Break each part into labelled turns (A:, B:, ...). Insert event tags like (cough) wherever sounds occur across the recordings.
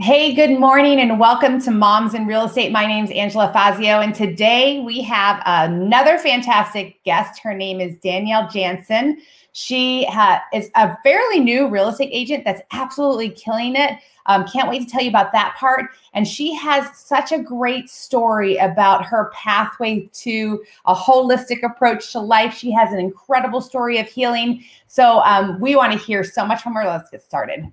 A: Hey, good morning and welcome to Moms in Real Estate. My name is Angela Fazio, and today we have another fantastic guest. Her name is Danielle Janssen. She ha- is a fairly new real estate agent that's absolutely killing it. Um, can't wait to tell you about that part. And she has such a great story about her pathway to a holistic approach to life. She has an incredible story of healing. So um, we want to hear so much from her. Let's get started.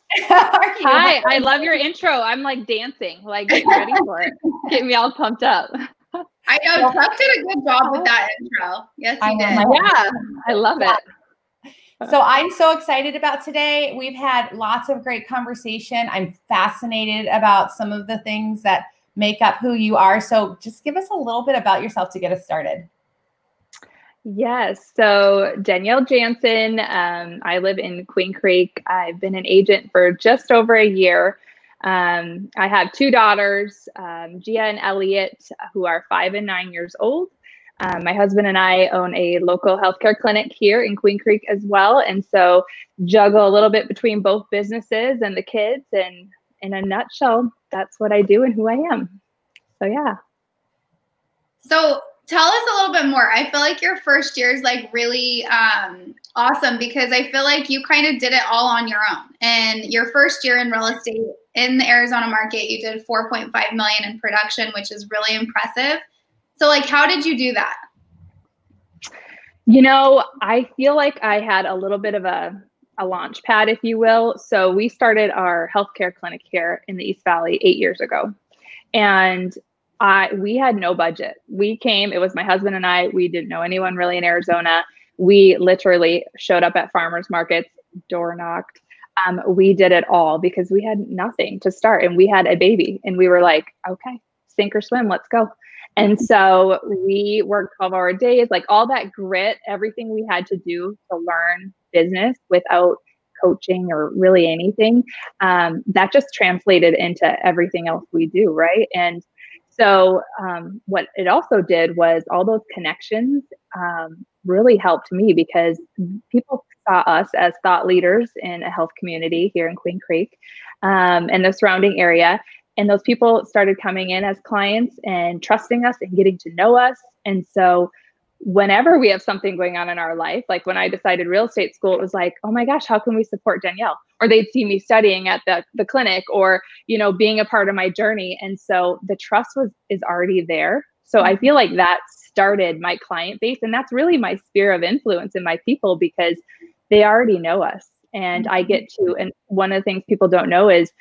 B: Hi, I love your intro. I'm like dancing, like getting ready for it. Get me all pumped up.
C: I know Chuck did a good job with that intro. Yes, he did.
B: Yeah, I love it.
A: So I'm so excited about today. We've had lots of great conversation. I'm fascinated about some of the things that make up who you are. So just give us a little bit about yourself to get us started.
B: Yes. So Danielle Janssen, um, I live in Queen Creek. I've been an agent for just over a year. Um, I have two daughters, um, Gia and Elliot, who are five and nine years old. Um, my husband and I own a local healthcare clinic here in Queen Creek as well. And so juggle a little bit between both businesses and the kids. And in a nutshell, that's what I do and who I am. So, yeah.
C: So tell us a little bit more. I feel like your first year is like really um, awesome because I feel like you kind of did it all on your own. And your first year in real estate in the Arizona market, you did 4.5 million in production, which is really impressive. So, like, how did you do that?
B: You know, I feel like I had a little bit of a a launch pad, if you will. So we started our healthcare clinic here in the East Valley eight years ago. And I we had no budget. We came, it was my husband and I, we didn't know anyone really in Arizona. We literally showed up at farmers markets, door knocked. Um, we did it all because we had nothing to start and we had a baby and we were like, okay, sink or swim, let's go. And so we worked 12 hour days, like all that grit, everything we had to do to learn business without coaching or really anything. Um, that just translated into everything else we do, right? And so um, what it also did was all those connections um, really helped me because people saw us as thought leaders in a health community here in Queen Creek um, and the surrounding area. And those people started coming in as clients and trusting us and getting to know us. And so whenever we have something going on in our life, like when I decided real estate school, it was like, oh my gosh, how can we support Danielle? Or they'd see me studying at the, the clinic or, you know, being a part of my journey. And so the trust was is already there. So I feel like that started my client base. And that's really my sphere of influence in my people because they already know us. And I get to, and one of the things people don't know is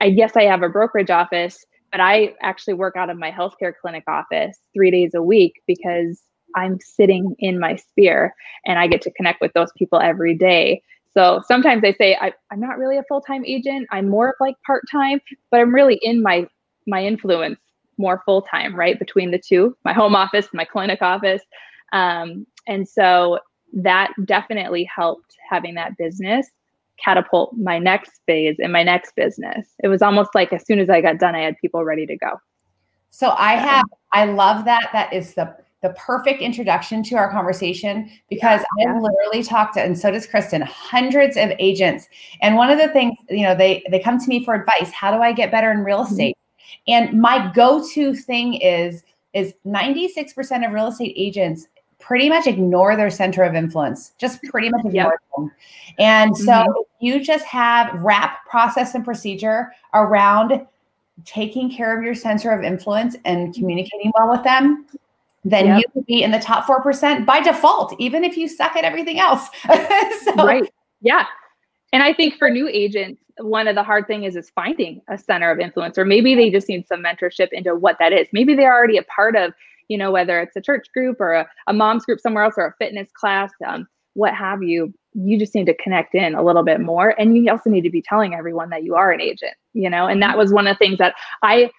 B: I yes, I have a brokerage office, but I actually work out of my healthcare clinic office three days a week because I'm sitting in my sphere and I get to connect with those people every day. So sometimes I say I, am not really a full time agent. I'm more of like part time, but I'm really in my my influence more full time, right between the two, my home office, my clinic office, um, and so that definitely helped having that business catapult my next phase in my next business. It was almost like as soon as I got done, I had people ready to go.
A: So I have, I love that. That is the the perfect introduction to our conversation because yeah. I literally talked to, and so does Kristen, hundreds of agents. And one of the things, you know, they they come to me for advice. How do I get better in real mm-hmm. estate? Mm-hmm. And my go-to thing is is 96% of real estate agents pretty much ignore their center of influence, just pretty much ignore yep. them. And so mm-hmm. you just have wrap process and procedure around taking care of your center of influence and communicating well with them then yep. you could be in the top 4% by default, even if you suck at everything else. (laughs)
B: so, right. Yeah. And I think for new agents, one of the hard thing is is finding a center of influence, or maybe they just need some mentorship into what that is. Maybe they're already a part of, you know, whether it's a church group or a, a mom's group somewhere else or a fitness class, um, what have you. You just need to connect in a little bit more. And you also need to be telling everyone that you are an agent, you know, and that was one of the things that I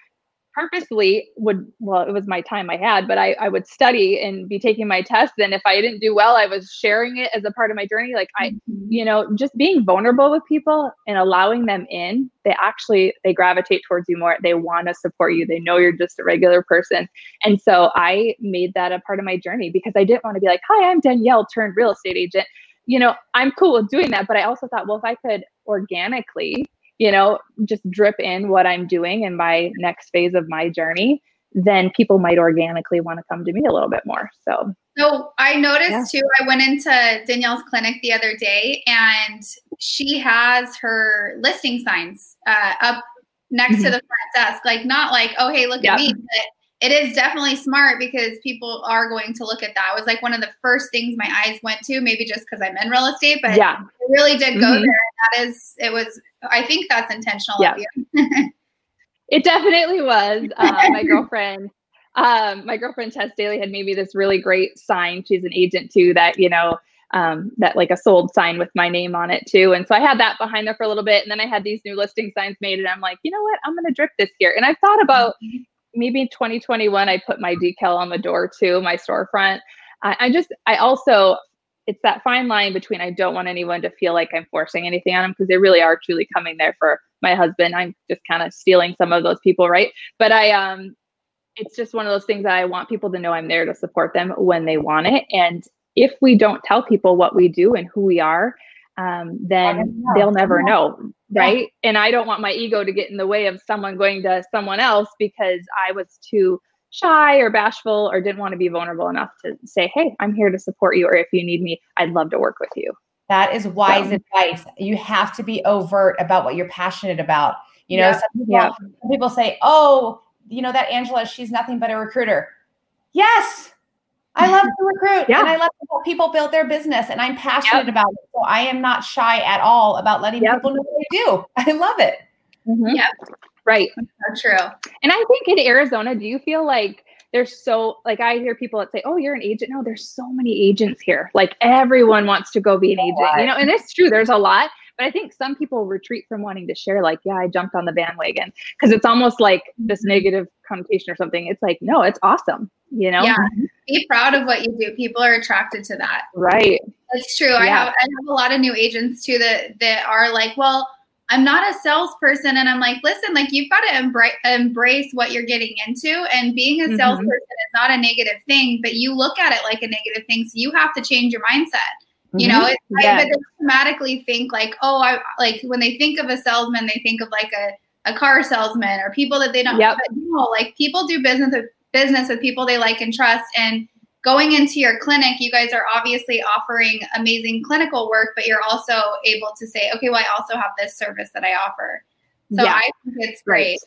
B: purposely would well it was my time i had but I, I would study and be taking my tests. And if i didn't do well i was sharing it as a part of my journey. Like i mm-hmm. you know just being vulnerable with people and allowing them in they actually they gravitate towards you more. They want to support you. They know you're just a regular person. And so i made that a part of my journey because i didn't want to be like hi i'm danielle turned real estate agent. You know i'm cool with doing that but i also thought well if i could organically you know, just drip in what I'm doing in my next phase of my journey, then people might organically want to come to me a little bit more. So,
C: so I noticed yeah. too, I went into Danielle's clinic the other day and she has her listing signs uh, up next mm-hmm. to the front desk. Like, not like, oh, hey, look yep. at me, but it is definitely smart because people are going to look at that. It was like one of the first things my eyes went to, maybe just because I'm in real estate, but yeah, it really did go mm-hmm. there. That is, it was. I think that's intentional. Yeah. (laughs)
B: it definitely was. (laughs) Uh, my girlfriend, um, my girlfriend Tess Daly had made me this really great sign. She's an agent too. That you know, um, that like a sold sign with my name on it too. And so I had that behind there for a little bit. And then I had these new listing signs made. And I'm like, you know what? I'm going to drip this here. And I've thought about maybe 2021 I put my decal on the door too, my storefront. I, I just I also it's that fine line between I don't want anyone to feel like I'm forcing anything on them because they really are truly coming there for my husband. I'm just kind of stealing some of those people, right? But I um it's just one of those things that I want people to know I'm there to support them when they want it. And if we don't tell people what we do and who we are, um, then they'll never know right yeah. and i don't want my ego to get in the way of someone going to someone else because i was too shy or bashful or didn't want to be vulnerable enough to say hey i'm here to support you or if you need me i'd love to work with you
A: that is wise so. advice you have to be overt about what you're passionate about you know yeah. some, people, yeah. some people say oh you know that angela she's nothing but a recruiter yes I love to recruit yeah. and I love to help people build their business and I'm passionate yep. about it. So I am not shy at all about letting yep. people know what I do. (laughs) I love it.
B: Mm-hmm. Yeah. Right.
C: That's true.
B: And I think in Arizona, do you feel like there's so like I hear people that say, "Oh, you're an agent." No, there's so many agents here. Like everyone wants to go be an agent, you know. And it's true. There's a lot, but I think some people retreat from wanting to share. Like, yeah, I jumped on the bandwagon because it's almost like this mm-hmm. negative connotation or something. It's like, no, it's awesome you know
C: yeah be proud of what you do people are attracted to that
B: right
C: that's true yeah. i have i have a lot of new agents too that that are like well i'm not a salesperson and i'm like listen like you've got to embrace embrace what you're getting into and being a mm-hmm. salesperson is not a negative thing but you look at it like a negative thing so you have to change your mindset you know mm-hmm. it's yes. they automatically think like oh i like when they think of a salesman they think of like a a car salesman or people that they don't yep. know like people do business with business with people they like and trust. And going into your clinic, you guys are obviously offering amazing clinical work, but you're also able to say, okay, well, I also have this service that I offer. So yeah. I think it's great. Right.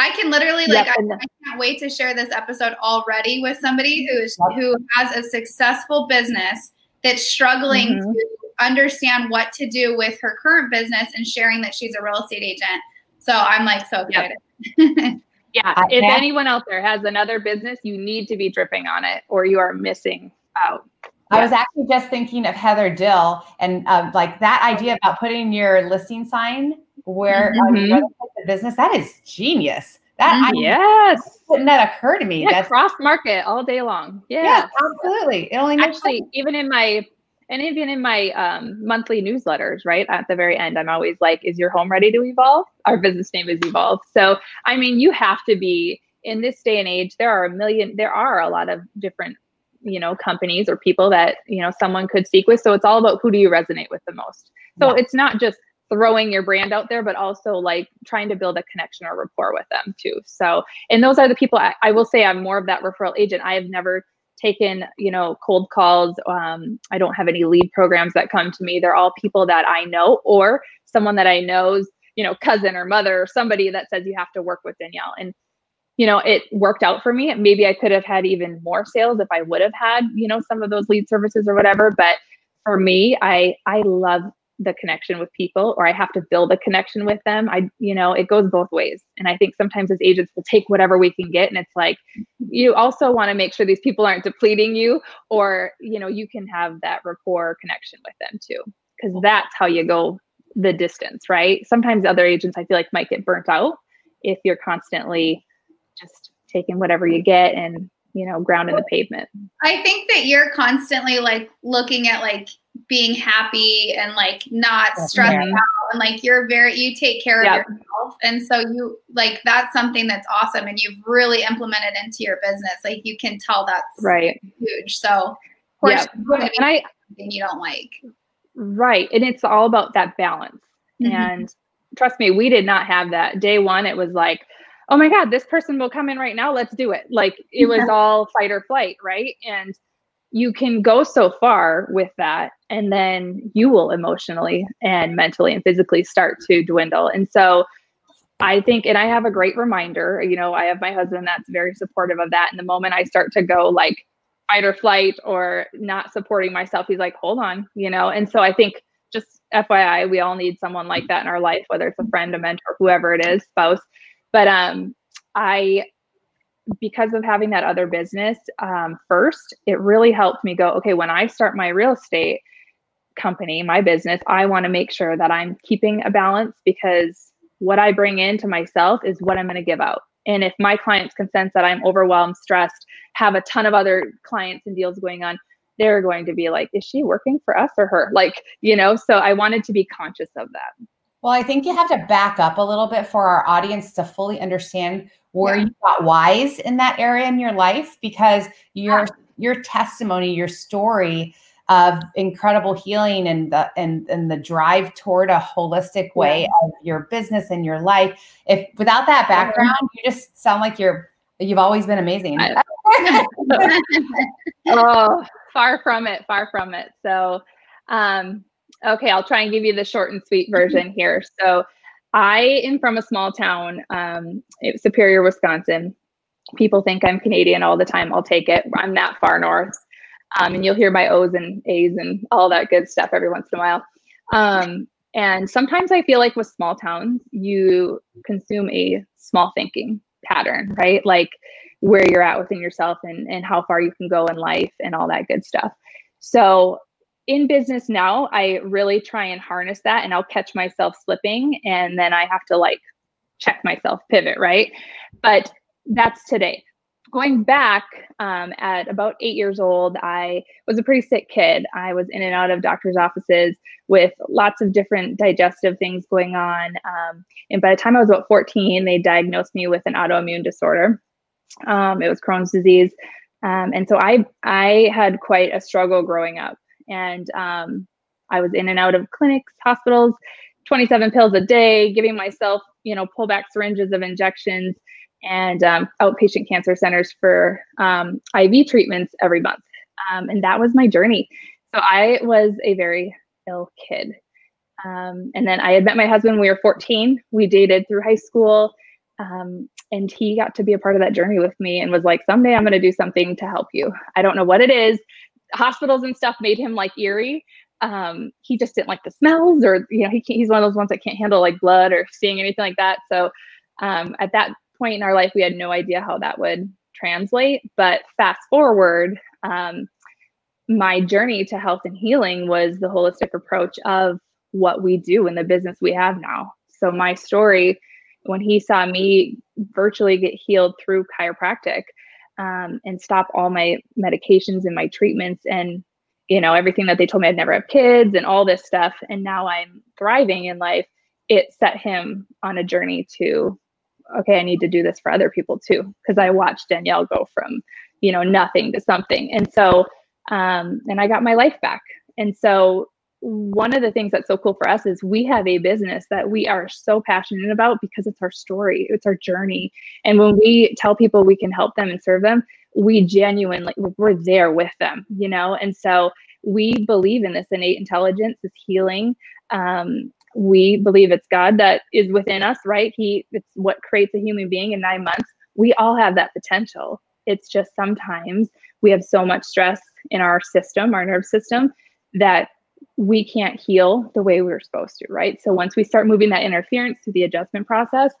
C: I can literally like yep. I, I, can't wait to share this episode already with somebody who's yep. who has a successful business that's struggling mm-hmm. to understand what to do with her current business and sharing that she's a real estate agent. So I'm like so excited. Yep. (laughs)
B: Yeah. I if have, anyone out there has another business, you need to be dripping on it or you are missing out.
A: I was actually just thinking of Heather Dill and uh, like that idea about putting your listing sign where mm-hmm. um, the business. That is genius. That
B: mm, I, yes,
A: didn't that occur to me?
B: Yeah, That's cross market all day long. Yeah,
A: yeah absolutely. It only
B: actually sense. even in my and even in my um, monthly newsletters, right at the very end, I'm always like, "Is your home ready to evolve?" Our business name is Evolve. So, I mean, you have to be in this day and age. There are a million. There are a lot of different, you know, companies or people that you know someone could speak with. So it's all about who do you resonate with the most. So yeah. it's not just throwing your brand out there, but also like trying to build a connection or rapport with them too. So, and those are the people I, I will say I'm more of that referral agent. I have never taken you know cold calls um, i don't have any lead programs that come to me they're all people that i know or someone that i know's you know cousin or mother or somebody that says you have to work with danielle and you know it worked out for me maybe i could have had even more sales if i would have had you know some of those lead services or whatever but for me i i love the connection with people or I have to build a connection with them. I, you know, it goes both ways. And I think sometimes as agents we'll take whatever we can get. And it's like you also want to make sure these people aren't depleting you or, you know, you can have that rapport connection with them too. Cause that's how you go the distance, right? Sometimes other agents I feel like might get burnt out if you're constantly just taking whatever you get and you know ground in the pavement
C: i think that you're constantly like looking at like being happy and like not stressed yeah. out and like you're very you take care of yourself. And so you like that's something that's awesome and you've really implemented into your business. Like you can tell that's
B: right.
C: huge. So of course yeah. and I, you don't like.
B: Right. And it's all about that balance. Mm-hmm. and trust me we did not have that. Day one it was like oh my god this person will come in right now. Let's do it. Like it was (laughs) all fight or flight right? And you can go so far with that and then you will emotionally and mentally and physically start to dwindle. And so i think and i have a great reminder you know i have my husband that's very supportive of that. And the moment i start to go like fight or flight or not supporting myself he's like hold on you know? And so i think just fyi we all need someone like that in our life whether it's a friend a mentor whoever it is spouse. But um i because of having that other business um, first, it really helped me go, okay, when I start my real estate company, my business, I want to make sure that I'm keeping a balance because what I bring into myself is what I'm going to give out. And if my clients can sense that I'm overwhelmed, stressed, have a ton of other clients and deals going on, they're going to be like, is she working for us or her? Like, you know, so I wanted to be conscious of that.
A: Well, I think you have to back up a little bit for our audience to fully understand where yeah. you got wise in that area in your life because your yeah. your testimony, your story of incredible healing and the and and the drive toward a holistic way yeah. of your business and your life. If without that background, you just sound like you're you've always been amazing. (laughs)
B: oh, far from it, far from it. So um okay, I'll try and give you the short and sweet version (laughs) here. So I am from a small town, um, Superior, Wisconsin. People think I'm Canadian all the time. I'll take it. I'm that far north. Um, and you'll hear my O's and A's and all that good stuff every once in a while. Um, and sometimes I feel like with small towns, you consume a small thinking pattern, right? Like where you're at within yourself and, and how far you can go in life and all that good stuff. So in business now, I really try and harness that and I'll catch myself slipping and then I have to like check myself, pivot, right? But that's today. Going back um, at about eight years old, I was a pretty sick kid. I was in and out of doctor's offices with lots of different digestive things going on. Um, and by the time I was about 14, they diagnosed me with an autoimmune disorder. Um, it was Crohn's disease. Um, and so I, I had quite a struggle growing up and um, I was in and out of clinics, hospitals, 27 pills a day, giving myself, you know, pullback syringes of injections and um, outpatient cancer centers for um, IV treatments every month. Um, and that was my journey. So I was a very ill kid. Um, and then I had met my husband when we were 14. We dated through high school. Um, and he got to be a part of that journey with me and was like, someday I'm going to do something to help you. I don't know what it is hospitals and stuff made him like eerie. Um, he just didn't like the smells, or you know, he he's one of those ones that can't handle like blood or seeing anything like that. So um, at that point in our life, we had no idea how that would translate. But fast forward, um, my journey to health and healing was the holistic approach of what we do in the business we have now. So my story, when he saw me virtually get healed through chiropractic, um, and stop all my medications and my treatments and you know everything that they told me I'd never have kids and all this stuff. And now I'm thriving in life. It set him on a journey to okay I need to do this for other people too because I watched Danielle go from you know nothing to something. And so um, and I got my life back. And so one of the things that's so cool for us is we have a business that we are so passionate about because it's our story, it's our journey. And when we tell people we can help them and serve them, we genuinely we're there with them, you know. And so we believe in this innate intelligence, this healing. Um, we believe it's God that is within us, right? He it's what creates a human being in nine months. We all have that potential. It's just sometimes we have so much stress in our system, our nerve system, that we can't heal the way we were supposed to, right? So once we start moving that interference through the adjustment process,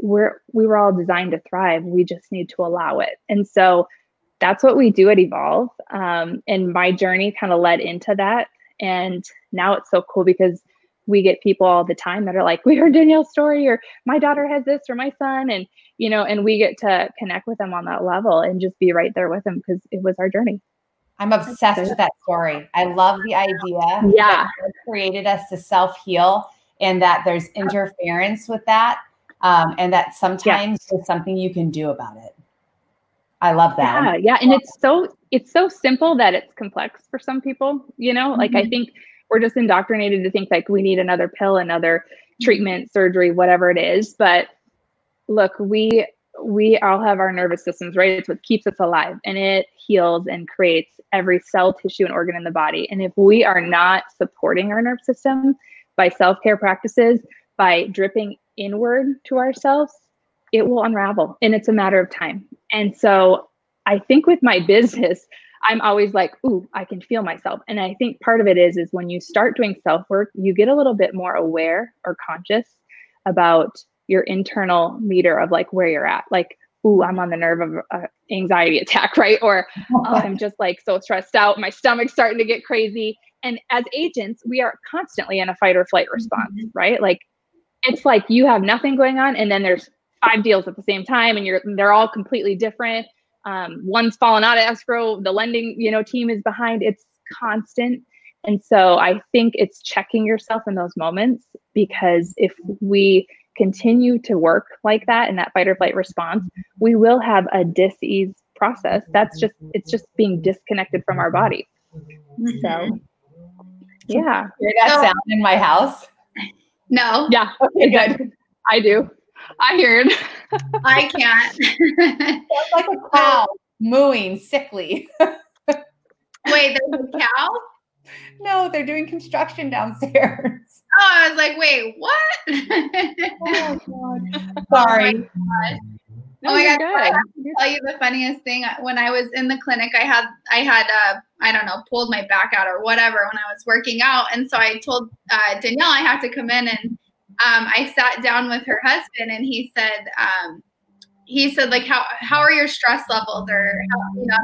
B: we're we were all designed to thrive. We just need to allow it. And so that's what we do at Evolve. Um, and my journey kind of led into that. And now it's so cool because we get people all the time that are like, we heard Danielle's story, or my daughter has this, or my son. And, you know, and we get to connect with them on that level and just be right there with them because it was our journey.
A: I'm obsessed with that story. I love the idea.
B: Yeah.
A: created us to self heal and that there's interference with that. Um, and that sometimes yeah. there's something you can do about it. I love that.
B: Yeah, yeah. And it's so it's so simple that it's complex for some people, you know? Mm-hmm. Like I mm-hmm. think we're just indoctrinated to think like we need another pill, another treatment, surgery, whatever it is. But look, we we all have our nervous systems, right? It's what keeps us alive and it heals and creates every cell, tissue, and organ in the body. And if we are not supporting our nervous system by self care practices, by dripping inward to ourselves, it will unravel and it's a matter of time. And so I think with my (laughs) business, I'm always like, ooh, I can feel myself. And I think part of it is is when you start doing self work, you get a little bit more aware or conscious about your internal meter of like where you're at. Like, ooh, I'm on the nerve of an anxiety attack, (laughs) right? Or oh, I'm just like so stressed out. My stomach's starting to get crazy. And as agents, we are constantly in a fight or flight response, mm-hmm. right? Like it's like you have nothing going on, and then there's five deals at the same time, and you're they're all completely different. Um, one's fallen out of escrow. The lending, you know, team is behind. It's constant. And so I think it's checking yourself in those moments because if we continue to work like that in that fight or flight response, we will have a dis-ease process. That's just it's just being disconnected from our body. So yeah.
A: Hear that so, sound in my house?
C: No.
B: Yeah. Okay, good. I do. I heard.
C: I can't. (laughs)
A: It's like a cow mooing sickly.
C: Wait, there's a cow? (laughs)
A: No, they're doing construction downstairs.
C: Oh, I was like, wait, what? (laughs)
A: oh, Sorry.
C: Oh my, no, oh my god! I have to tell you the funniest thing. When I was in the clinic, I had I had uh, I don't know pulled my back out or whatever when I was working out, and so I told uh, Danielle I have to come in, and um, I sat down with her husband, and he said. Um, he said like how how are your stress levels or how, you know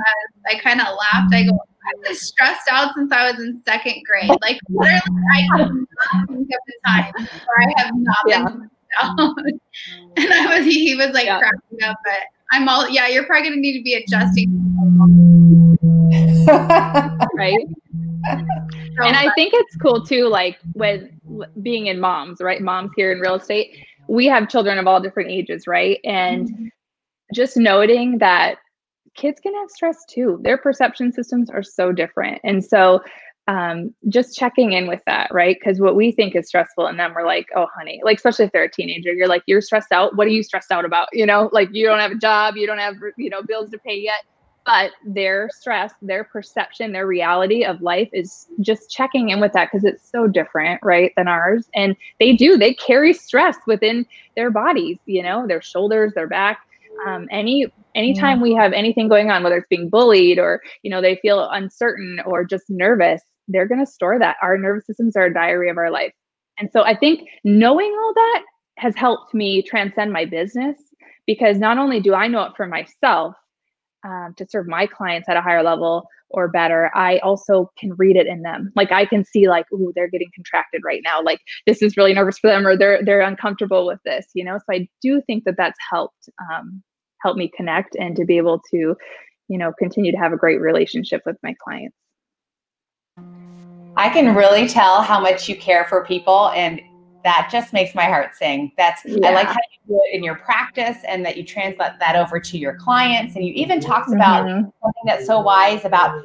C: I, I kind of laughed I go I've been stressed out since I was in second grade like (laughs) literally I cannot think of the time where I have not yeah. been (laughs) and I was he, he was like yeah. cracking up, but I'm all yeah, you're probably gonna need to be adjusting. (laughs)
B: right. So and I think it's cool too, like with being in moms, right? Moms here in real estate, we have children of all different ages, right? And mm-hmm. just noting that kids can have stress too. Their perception systems are so different. And so um, just checking in with that, right? Because what we think is stressful, and then we're like, oh, honey, like, especially if they're a teenager, you're like, you're stressed out. What are you stressed out about? You know, like you don't have a job, you don't have, you know, bills to pay yet. But their stress, their perception, their reality of life is just checking in with that because it's so different, right, than ours. And they do, they carry stress within their bodies, you know, their shoulders, their back. Um, any anytime we have anything going on, whether it's being bullied or you know they feel uncertain or just nervous, they're going to store that. Our nervous systems are a diary of our life. And so I think knowing all that has helped me transcend my business because not only do I know it for myself um, to serve my clients at a higher level or better, I also can read it in them. Like I can see like, ooh, they're getting contracted right now. Like this is really nervous for them, or they're they're uncomfortable with this. You know, so I do think that that's helped um, help me connect and to be able to, you know, continue to have a great relationship with my clients.
A: I can really tell how much you care for people and that just makes my heart sing. That's yeah. I like how you do it in your practice and that you translate that over to your clients. And you even talked about mm-hmm. something that's so wise about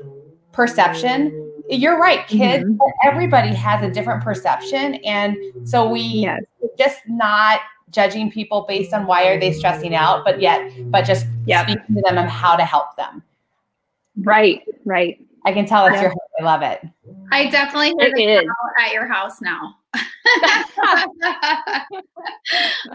A: perception. You're right, kids. Mm-hmm. Everybody has a different perception, and so we yes. just not judging people based on why are they stressing out, but yet, but just yep. speaking to them on how to help them.
B: Right, right.
A: I can tell it's yeah. your heart. I love it.
C: I definitely hear it at your house now. (laughs) (laughs)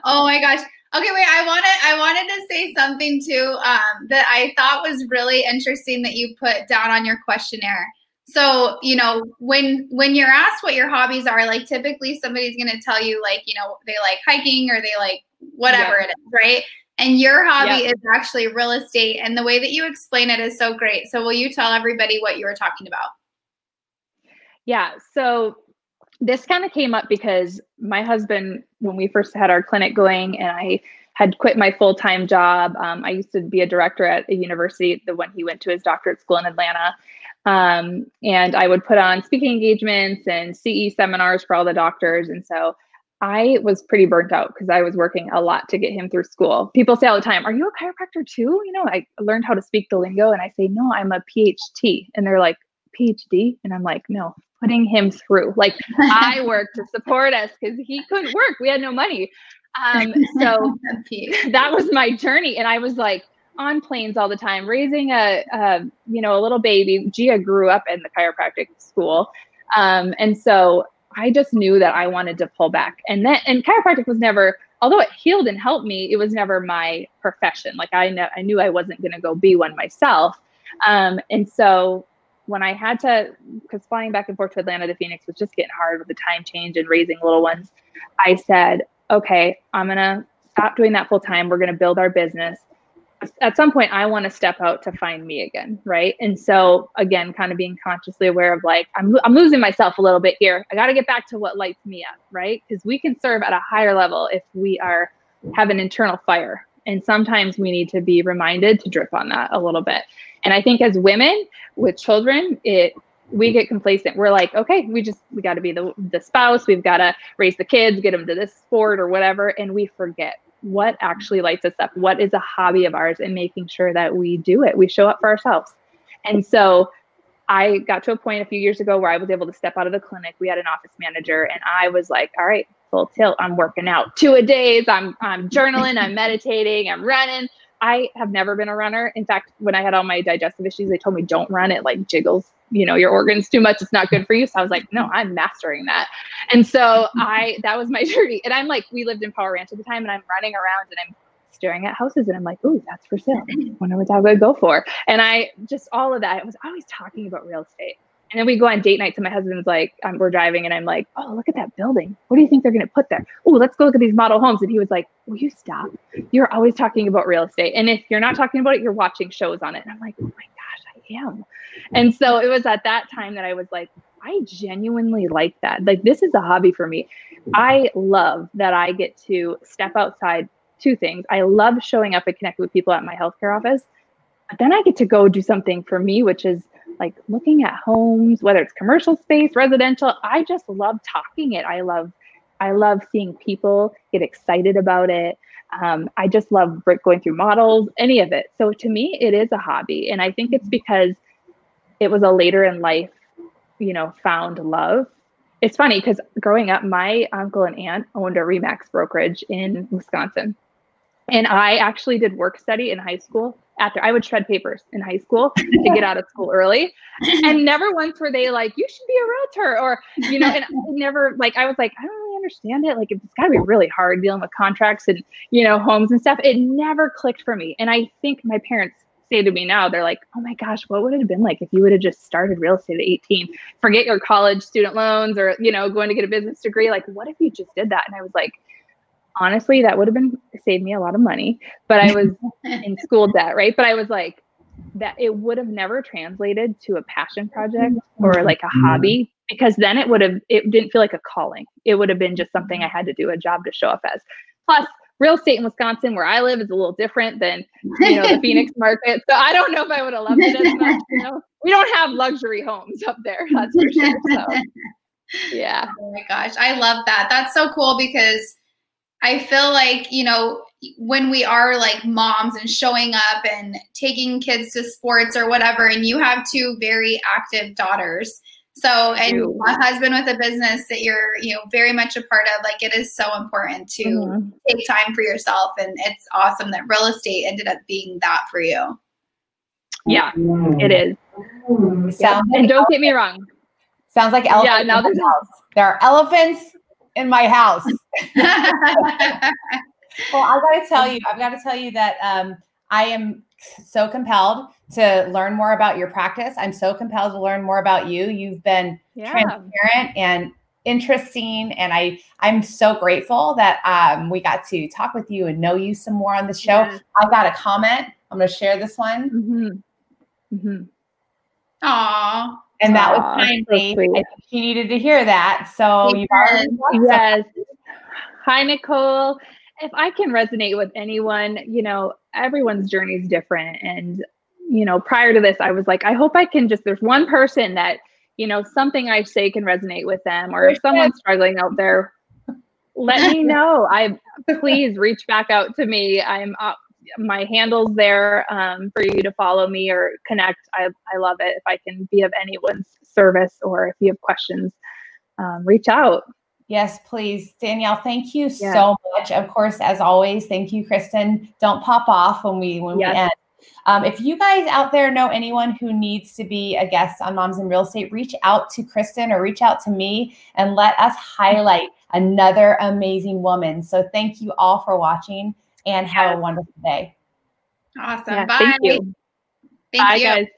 C: oh my gosh. Okay, wait. I wanted I wanted to say something too um, that I thought was really interesting that you put down on your questionnaire. So you know when when you're asked what your hobbies are, like typically somebody's going to tell you like you know they like hiking or they like whatever yeah. it is, right? And your hobby yep. is actually real estate. And the way that you explain it is so great. So, will you tell everybody what you were talking about?
B: Yeah. So, this kind of came up because my husband, when we first had our clinic going, and I had quit my full time job. Um, I used to be a director at a university, the one he went to his doctorate school in Atlanta. Um, and I would put on speaking engagements and CE seminars for all the doctors. And so I was pretty burnt out because I was working a lot to get him through school. People say all the time, Are you a chiropractor too? You know, I learned how to speak the lingo and I say, No, I'm a PhD. And they're like, PhD? And I'm like, No, putting him through. Like I (laughs) worked to support us because he couldn't work. We had no money. Um, (laughs) so that was my journey. And I was like on planes all the time, raising a, a you know, a little baby. Gia grew up in the chiropractic school. Um, and so I just knew that I wanted to pull back. And then and chiropractic was never, although it healed and helped me, it was never my profession. Like I I knew I wasn't gonna go be one myself. Um, and so when I had to, because flying back and forth to Atlanta to Phoenix was just getting hard with the time change and raising little ones, I said, okay, I'm gonna stop doing that full time. We're gonna build our business at some point I want to step out to find me again, right? And so again, kind of being consciously aware of like I'm I'm losing myself a little bit here. I got to get back to what lights me up, right? Because we can serve at a higher level if we are have an internal fire. And sometimes we need to be reminded to drip on that a little bit. And I think as women with children, it we get complacent. We're like, okay, we just we got to be the the spouse. We've got to raise the kids, get them to this sport or whatever, and we forget what actually lights us up, what is a hobby of ours, and making sure that we do it. We show up for ourselves. And so I got to a point a few years ago where I was able to step out of the clinic. We had an office manager, and I was like, all right, full tilt. I'm working out two a days. I'm I'm journaling, I'm meditating, I'm running. I have never been a runner. In fact, when I had all my digestive issues, they told me don't run. It like jiggles, you know, your organs too much. It's not good for you. So I was like, no, I'm mastering that. And so (laughs) I that was my (laughs) journey. And I'm like, we lived in Power Ranch at the time, and I'm running around and I'm staring at houses and I'm like, ooh, that's for sale. (laughs) Wonder what that would go for. And I just all of that. I was always talking about real estate. And then we go on date nights, and my husband's like, um, we're driving, and I'm like, oh, look at that building. What do you think they're going to put there? Oh, let's go look at these model homes. And he was like, will you stop? You're always talking about real estate. And if you're not talking about it, you're watching shows on it. And I'm like, oh my gosh, I am. And so it was at that time that I was like, I genuinely like that. Like, this is a hobby for me. I love that I get to step outside. Two things. I love showing up and connecting with people at my healthcare office. But then I get to go do something for me, which is like looking at homes, whether it's commercial space, residential. I just love talking it. I love, I love seeing people get excited about it. Um, I just love going through models, any of it. So to me, it is a hobby, and I think it's because it was a later in life, you know, found love. It's funny because growing up, my uncle and aunt owned a Remax brokerage in Wisconsin. And I actually did work study in high school after I would shred papers in high school to get out of school early. And (laughs) never once were they like, you should be a realtor or, you know, and (laughs) I never like, I was like, I don't really understand it. Like, it's gotta be really hard dealing with contracts and, you know, homes and stuff. It never clicked for me. And I think my parents say to me now, they're like, oh my gosh, what would it have been like if you would have just started real estate at 18? Forget your college student loans or, you know, going to get a business degree. Like, what if you just did that? And I was like, honestly, that would have been saved me a lot of money. But I was (laughs) in school debt, right? But I was like, that it would have never translated to a passion project or mm-hmm. like a mm-hmm. hobby because then it would have it didn't feel like a calling. It would have been just something I had to do a job to show up as. Plus, real estate in Wisconsin, where I live, is a little different than you know the (laughs) Phoenix market. So I don't know if I would have loved it as much. (laughs) You know, we don't have luxury homes up there, that's for sure. So yeah.
C: Oh my gosh, I love that. That's so cool because I feel like, you know, when we are like moms and showing up and taking kids to sports or whatever, and you have two very active daughters. So, and a husband with a business that you're, you know, very much a part of, like it is so important to mm-hmm. take time for yourself. And it's awesome that real estate ended up being that for you.
B: Yeah, it is. Yeah. And don't get me wrong.
A: Sounds like elephants. Yeah, now there's there are elephants in my house. (laughs) (laughs) well, I got to tell you, I've got to tell you that um, I am so compelled to learn more about your practice. I'm so compelled to learn more about you. You've been yeah. transparent and interesting, and I I'm so grateful that um, we got to talk with you and know you some more on the show. Yeah. I've got a comment. I'm going to share this one.
C: Mm-hmm. Mm-hmm. Aw.
A: And that was kindly. So she needed to hear that. So you
B: yes. Hi, Nicole. If I can resonate with anyone, you know, everyone's journey is different. And, you know, prior to this, I was like, I hope I can just, there's one person that, you know, something I say can resonate with them, or if someone's struggling out there, let me (laughs) know. I please reach back out to me. I'm uh, my handles there um, for you to follow me or connect. I, I love it if I can be of anyone's service or if you have questions, um, reach out.
A: Yes, please. Danielle, thank you yeah. so much. Of course, as always, thank you, Kristen. Don't pop off when we when yes. we end. Um, if you guys out there know anyone who needs to be a guest on Moms in Real Estate, reach out to Kristen or reach out to me and let us highlight another amazing woman. So thank you all for watching and have a wonderful day.
C: Awesome. Yeah, Bye. Thank you. Thank Bye, you. guys.